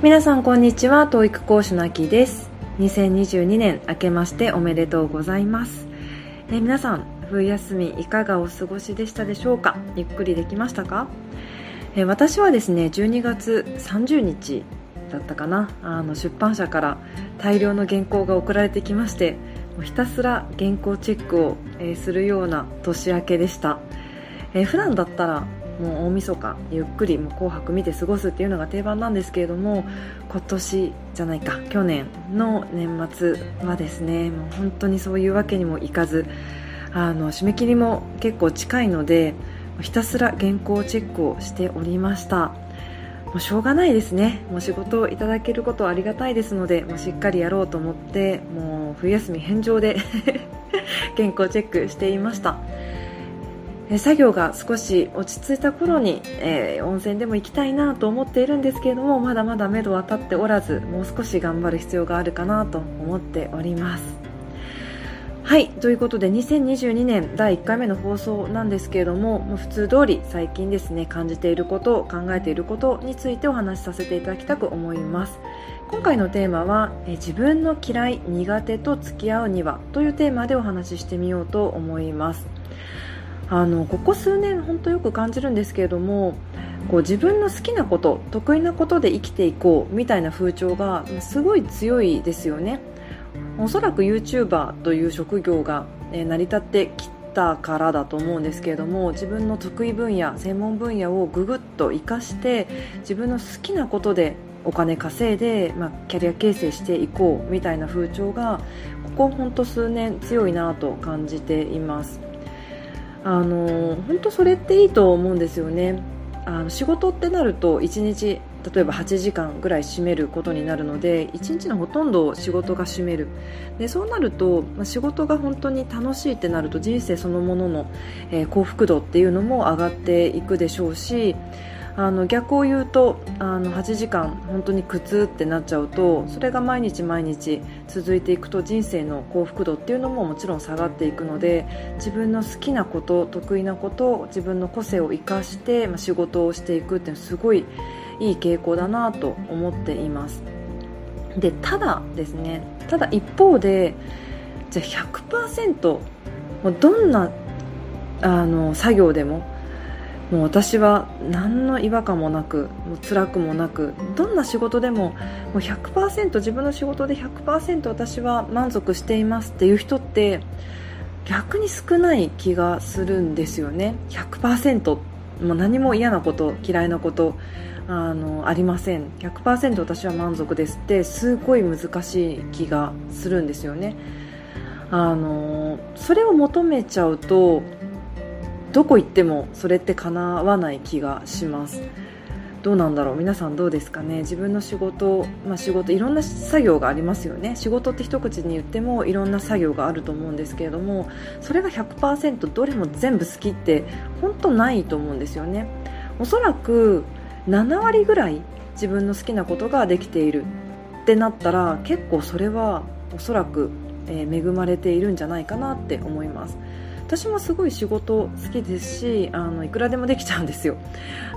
皆さんこんにちは TOEIC 講師のあきです。2022年明けましておめでとうございます。え皆さん冬休みいかがお過ごしでしたでしょうか？ゆっくりできましたか？え私はですね12月30日だったかな。あの出版社から大量の原稿が送られてきましてもうひたすら原稿チェックを、え、するような年明けでした、えー、普段だったらもう大晦日ゆっくりもう紅白見て過ごすっていうのが定番なんですけれども今年じゃないか去年の年末はですねもう本当にそういうわけにもいかずあの締め切りも結構近いのでひたすら原稿チェックをしておりました。もうしょうがないですね。もう仕事をいただけることはありがたいですのでもうしっかりやろうと思ってもう冬休み返上で 原稿チェックしていました。作業が少し落ち着いた頃に、えー、温泉でも行きたいなと思っているんですけれどもまだまだ目処は立っておらずもう少し頑張る必要があるかなと思っております。はいということで2022年第1回目の放送なんですけれどもも普通通り最近ですね感じていること考えていることについてお話しさせていただきたく思います。今回のテーマはえ自分の嫌い苦手と付き合うにはというテーマでお話ししてみようと思います。あのここ数年本当よく感じるんですけれどもこう自分の好きなこと得意なことで生きていこうみたいな風潮がすごい強いですよね。おそらく YouTuber という職業が、え成り立ってきたからだと思うんですけれども自分の得意分野専門分野をぐぐっと生かして自分の好きなことでお金稼いで、まあ、キャリア形成していこうみたいな風潮がここ本当数年強いなと感じています。あの本当それっていいと思うんですよね。あの仕事ってなると1日例えば8時間ぐらい占めることになるので1日のほとんど仕事が占める。でそうなると、まあ、仕事が本当に楽しいってなると人生そのものの、えー、幸福度っていうのも上がっていくでしょうしあの逆を言うとあの8時間本当に苦痛ってなっちゃうとそれが毎日毎日続いていくと人生の幸福度っていうのももちろん下がっていくので自分の好きなこと得意なこと自分の個性を生かして、まあ、仕事をしていくっていうのはすごいいい傾向だなと思っています。でただですねただ一方でじゃあ100%もうどんなあの作業でももう私は何の違和感もなくもう辛くもなくどんな仕事でももう100%自分の仕事で100%私は満足していますっていう人って逆に少ない気がするんですよね。100%もう何も嫌なこと嫌いなことあのありません。100%私は満足ですってすごい難しい気がするんですよね。あのそれを求めちゃうとどこ行ってもそれって叶わない気がします。どうなんだろう？皆さんどうですかね？自分の仕事、まあ、仕事いろんな作業がありますよね。仕事って一口に言ってもいろんな作業があると思うんですけれどもそれが100%どれも全部好きって本当ないと思うんですよね。おそらく7割ぐらい自分の好きなことができている。ってなったら結構それはおそらく、え恵まれているんじゃないかなって思います。私もすごい仕事好きですしあのいくらでもできちゃうんですよ。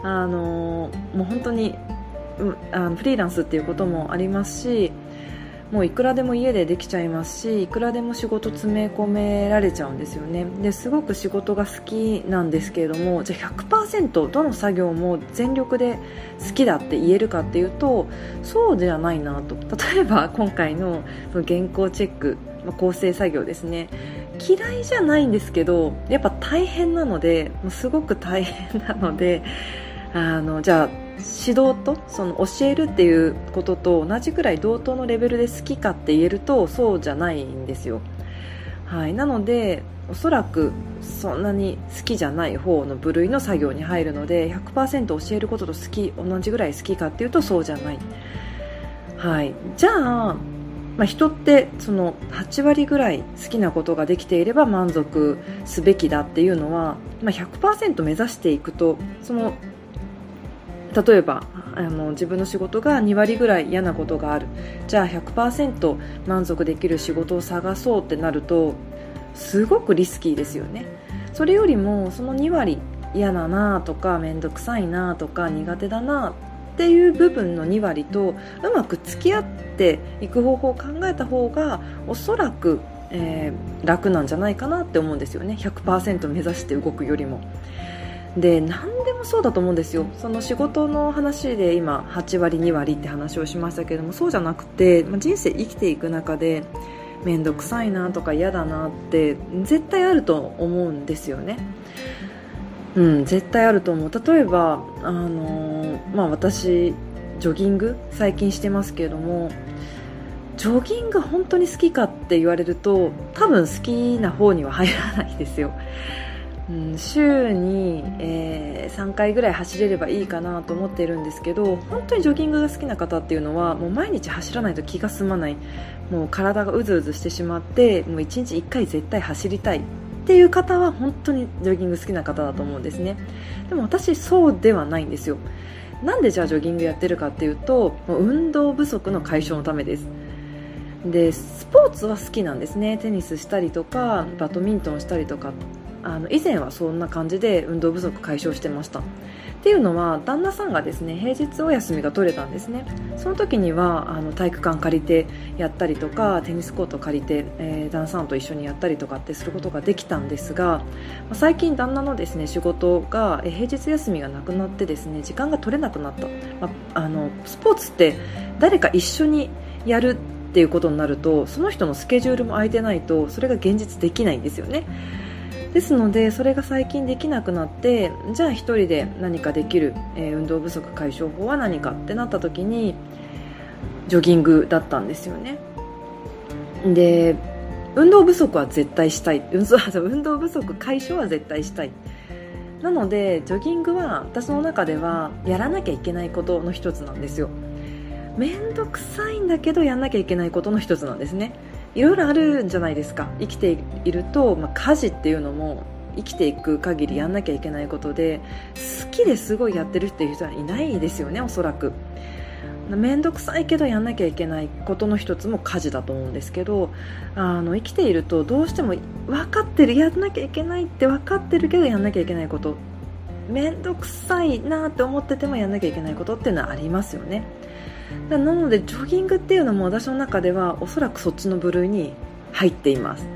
あのもう本当にあのフリーランスっていうこともありますしもういくらでも家でできちゃいますしいくらでも仕事詰め込められちゃうんですよね。ですごく仕事が好きなんですけれどもじゃあ100%どの作業も全力で好きだって言えるかっていうとそうじゃないなと。例えば今回の原稿チェック構成作業ですね。嫌いじゃないんですけどやっぱ大変なのですごく大変なので あのじゃあ指導とその教えるっていうことと同じくらい同等のレベルで好きかって言えるとそうじゃないんですよ、はい、なのでおそらくそんなに好きじゃない方の部類の作業に入るので100%教えることと好き同じぐらい好きかっていうとそうじゃない、はい、じゃあまあ、人ってその8割ぐらい好きなことができていれば満足すべきだっていうのは、まあ、100%目指していくとその例えばあの自分の仕事が2割ぐらい嫌なことがある。じゃあ100%満足できる仕事を探そうってなるとすごくリスキーですよね。それよりもその2割嫌だなとか面倒くさいなとか苦手だなっていう部分の2割とうまく付き合っていく方法を考えた方がおそらく、えー、楽なんじゃないかなって思うんですよね。100%目指して動くよりも。で何でもそうだと思うんですよ。その仕事の話で今8割2割って話をしましたけどもそうじゃなくて、まあ、人生生きていく中で面倒くさいなとか嫌だなって絶対あると思うんですよね。うん、絶対あると思う。例えば、あのー、まあ、私ジョギング最近してますけれどもジョギング本当に好きかって言われると多分好きな方には入らないですよ、うん、週に、えー、3回ぐらい走れればいいかなと思っているんですけど本当にジョギングが好きな方っていうのはもう毎日走らないと気が済まない。もう体がうずうずしてしまってもう1日1回絶対走りたい。っていう方は本当にジョギング好きな方だと思うんですね。でも私そうではないんですよ。なんでじゃあジョギングやってるかっていうと運動不足の解消のためです。でスポーツは好きなんですね。テニスしたりとかバドミントンしたりとか。あの以前はそんな感じで運動不足解消してました。っていうのは旦那さんがですね平日お休みが取れたんですね。その時にはあの体育館借りてやったりとかテニスコート借りて、えー、旦那さんと一緒にやったりとかってすることができたんですが最近旦那のですね仕事が平日休みがなくなってですね時間が取れなくなった、まあのスポーツって誰か一緒にやるっていうことになるとその人のスケジュールも空いてないとそれが現実できないんですよね。ですのでそれが最近できなくなってじゃあ1人で何かできる、えー、運動不足解消法は何かってなった時にジョギングだったんですよね。で運動不足は絶対したい。運動不足解消は絶対したい。なのでジョギングは私の中ではやらなきゃいけないことの一つなんですよ。面倒くさいんだけどやらなきゃいけないことの一つなんですね。いろいろあるんじゃないですか。生きていると、まあ、家事っていうのも生きていく限りやんなきゃいけないことで好きですごいやってるっていう人はいないですよねおそらく。面倒くさいけどやんなきゃいけないことの一つも家事だと思うんですけどあの生きているとどうしても分かってるやんなきゃいけないって分かってるけどやんなきゃいけないこと。面倒くさいなって思っててもやんなきゃいけないことっていうのはありますよね。なのでジョギングっていうのも私の中ではおそらくそっちの部類に入っています。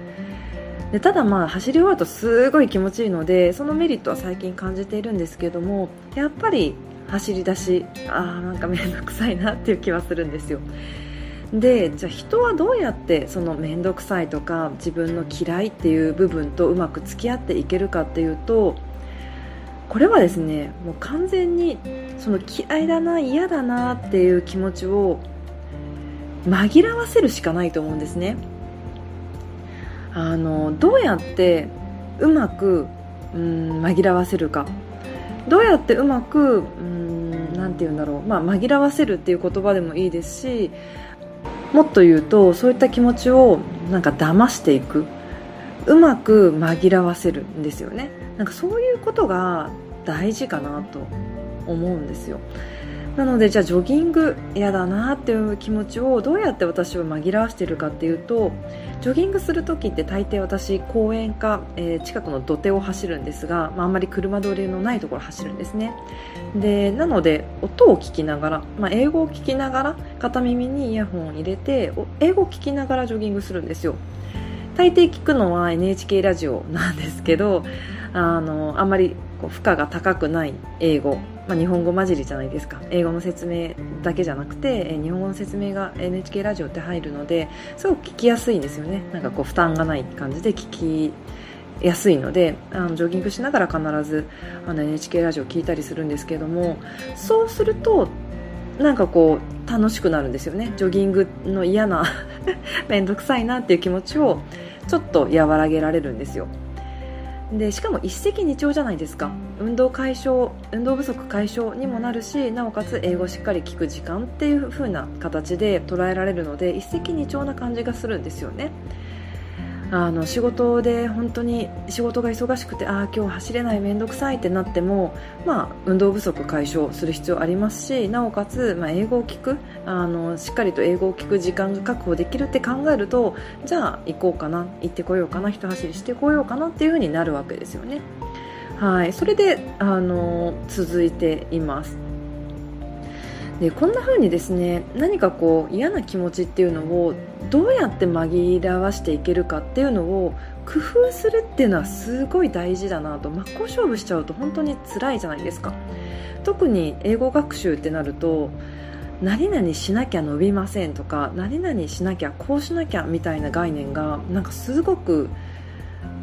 でただまあ走り終わるとすごい気持ちいいのでそのメリットは最近感じているんですけどもやっぱり走り出しあーなんか面倒くさいなっていう気はするんですよ。でじゃあ人はどうやってその面倒くさいとか自分の嫌いっていう部分とうまく付き合っていけるかっていうとこれはですねもう完全にその嫌いだな嫌だなっていう気持ちを紛らわせるしかないと思うんですね。あのどうやってうまくうん紛らわせるか。どうやってうまくうんなんて言うんだろう、まあ、紛らわせるっていう言葉でもいいですしもっと言うとそういった気持ちをなんか騙していく。うまく紛らわせるんですよね。なんかそういうことが大事かなと思うんですよ。なのでじゃあジョギング嫌だなっていう気持ちをどうやって私は紛らわしているかっていうとジョギングする時って大抵私公園か、えー、近くの土手を走るんですが、まあ、あんまり車通りのないところ走るんですね。でなので音を聞きながら、まあ、英語を聞きながら片耳にイヤホンを入れて英語を聞きながらジョギングするんですよ。大抵聞くのは NHK ラジオなんですけどあのあんまりこう負荷が高くない英語、まあ、日本語混じりじゃないですか。英語の説明だけじゃなくて、日本語の説明が NHK ラジオって入るのですごく聞きやすいんですよね。なんかこう負担がない感じで聞きやすいのであのジョギングしながら必ずあの NHK ラジオ聞いたりするんですけどもそうするとなんかこう楽しくなるんですよね。ジョギングの嫌な 面倒くさいなっていう気持ちをちょっと和らげられるんですよ。でしかも一石二鳥じゃないですか。運動解消運動不足解消にもなるしなおかつ英語しっかり聞く時間っていう風な形で捉えられるので一石二鳥な感じがするんですよね。あの仕事で本当に仕事が忙しくてああ今日走れない面倒くさいってなっても、まあ、運動不足解消する必要ありますしなおかつ、まあ、英語を聞くあのしっかりと英語を聞く時間が確保できるって考えるとじゃあ行こうかな行ってこようかな一走りしてこようかなっていう風になるわけですよね。はい、それであの続いていますでこんな風にですね何かこう嫌な気持ちっていうのをどうやって紛らわしていけるかっていうのを工夫するっていうのはすごい大事だなと真っ向勝負しちゃうと本当に辛いじゃないですか。特に英語学習ってなると何々しなきゃ伸びませんとか何々しなきゃこうしなきゃみたいな概念がなんかすごく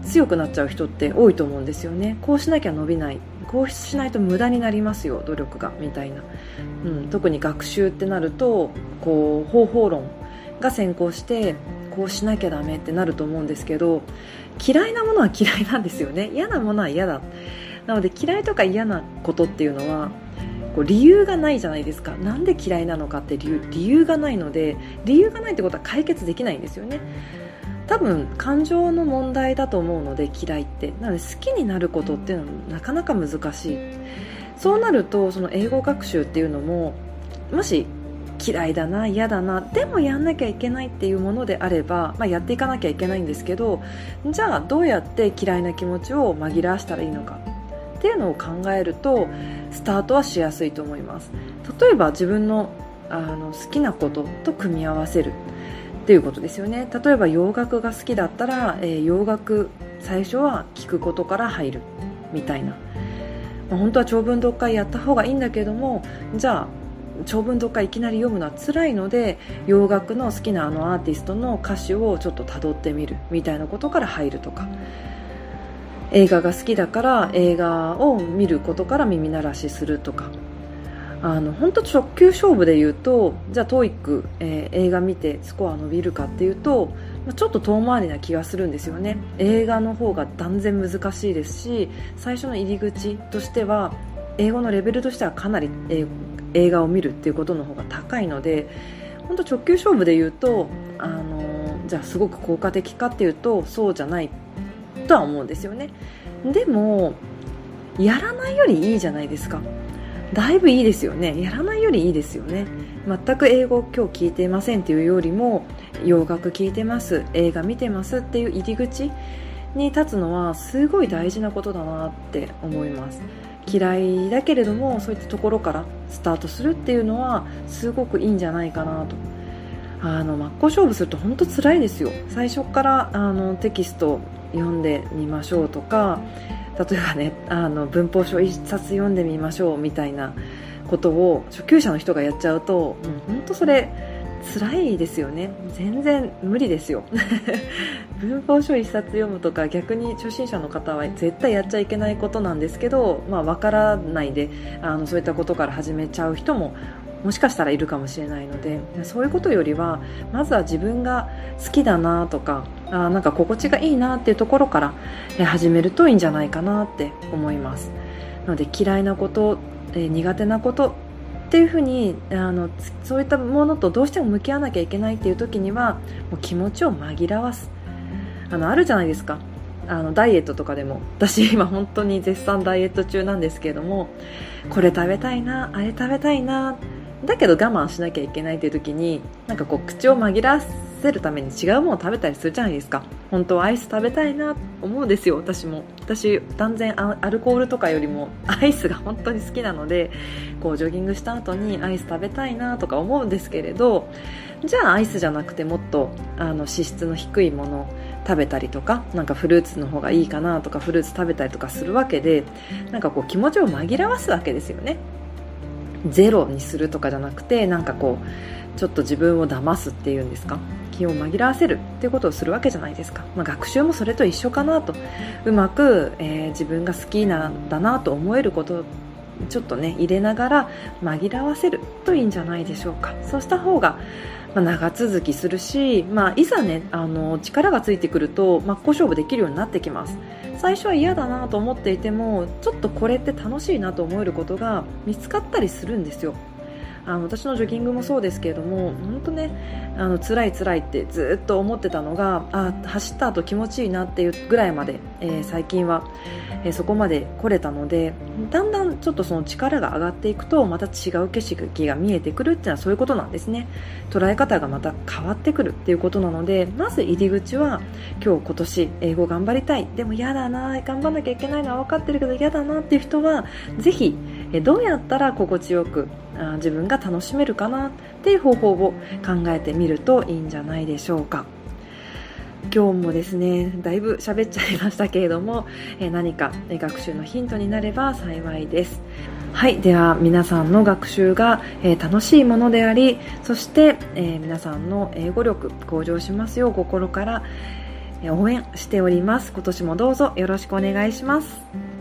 強くなっちゃう人って多いと思うんですよね。こうしなきゃ伸びない。こうしないと無駄になりますよ努力がみたいな、うん、特に学習ってなるとこう方法論が先行してこうしなきゃダメってなると思うんですけど嫌いなものは嫌いなんですよね。嫌なものは嫌だ。なので嫌いとか嫌なことっていうのはこう理由がないじゃないですか。なんで嫌いなのかって理由理由がないので理由がないってことは解決できないんですよね。多分感情の問題だと思うので嫌いって。なので好きになることっていうのはなかなか難しい。そうなるとその英語学習っていうのももし嫌いだな嫌だなでもやんなきゃいけないっていうものであれば、まあ、やっていかなきゃいけないんですけどじゃあどうやって嫌いな気持ちを紛らわしたらいいのか。っていうのを考えるとスタートはしやすいと思います。例えば自分のあの好きなことと組み合わせる。っていうことですよね。例えば洋楽が好きだったら、えー、洋楽最初は聞くことから入るみたいな、まあ、本当は長文読解やった方がいいんだけどもじゃあ長文読解いきなり読むのは辛いので洋楽の好きなあのアーティストの歌詞をちょっと辿ってみるみたいなことから入るとか。映画が好きだから映画を見ることから耳慣らしするとか。あの本当直球勝負で言うとじゃあ TOEIC、えー、映画見てスコア伸びるかっていうとまあちょっと遠回りな気がするんですよね。映画の方が断然難しいですし最初の入り口としては英語のレベルとしてはかなり映画を見るっていうことの方が高いので本当直球勝負で言うとあのじゃあすごく効果的かっていうとそうじゃないとは思うんですよね。でもやらないよりいいじゃないですか。だいぶいいですよね。やらないよりいいですよね。全く英語今日聞いていませんっていうよりも洋楽聞いてます映画見てますっていう入り口に立つのはすごい大事なことだなって思います。嫌いだけれどもそういったところからスタートするっていうのはすごくいいんじゃないかなと。あの真っ向勝負すると本当辛いですよ。最初からあのテキスト読んでみましょうとか例えばねあの文法書1冊読んでみましょうみたいなことを初級者の人がやっちゃうと本当それ辛いですよね。全然無理ですよ。文法書1冊読むとか逆に初心者の方は絶対やっちゃいけないことなんですけど、まあ、分からないであのそういったことから始めちゃう人ももしかしたらいるかもしれないのでそういうことよりはまずは自分が好きだなとかあなんか心地がいいなっていうところから始めるといいんじゃないかなって思います。なので嫌いなこと苦手なことっていうふうにあのそういったものとどうしても向き合わなきゃいけないっていう時にはもう気持ちを紛らわす。あのあるじゃないですか。あのダイエットとかでも。私今本当に絶賛ダイエット中なんですけれどもこれ食べたいなあれ食べたいなだけど我慢しなきゃいけないっていう時になんかこう口を紛らわせるために違うものを食べたりするじゃないですか。本当はアイス食べたいなと思うんですよ。私も。私断然アルコールとかよりもアイスが本当に好きなのでこうジョギングした後にアイス食べたいなとか思うんですけれどじゃあアイスじゃなくてもっとあの脂質の低いもの食べたりとかなんかフルーツの方がいいかなとかフルーツ食べたりとかするわけでなんかこう気持ちを紛らわすわけですよね。ゼロにするとかじゃなくてなんかこうちょっと自分を騙すっていうんですか？気を紛らわせるっていうことをするわけじゃないですか、まあ、学習もそれと一緒かなと。うまく、えー、自分が好きなんだなと思えることちょっとね入れながら紛らわせるといいんじゃないでしょうか。そうした方がまあ、長続きするし、まあ、いざねあの力がついてくると真っ向勝負できるようになってきます。最初は嫌だなと思っていてもちょっとこれって楽しいなと思えることが見つかったりするんですよ。あの私のジョギングもそうですけれども本当ねあの辛い辛いってずっと思ってたのがあ走った後気持ちいいなっていうぐらいまで、えー、最近は、えー、そこまで来れたのでだんだんちょっとその力が上がっていくとまた違う景色が見えてくるっていうのはそういうことなんですね。捉え方がまた変わってくるっていうことなのでまず入り口は今日今年英語頑張りたい。でも嫌だな頑張らなきゃいけないのは分かってるけど嫌だなっていう人はぜひどうやったら心地よく自分が楽しめるかなっていう方法を考えてみるといいんじゃないでしょうか。今日もですねだいぶ喋っちゃいましたけれども何か学習のヒントになれば幸いです。はいでは皆さんの学習が、え楽しいものでありそして、え皆さんの英語力向上しますよう心から応援しております。今年もどうぞよろしくお願いします。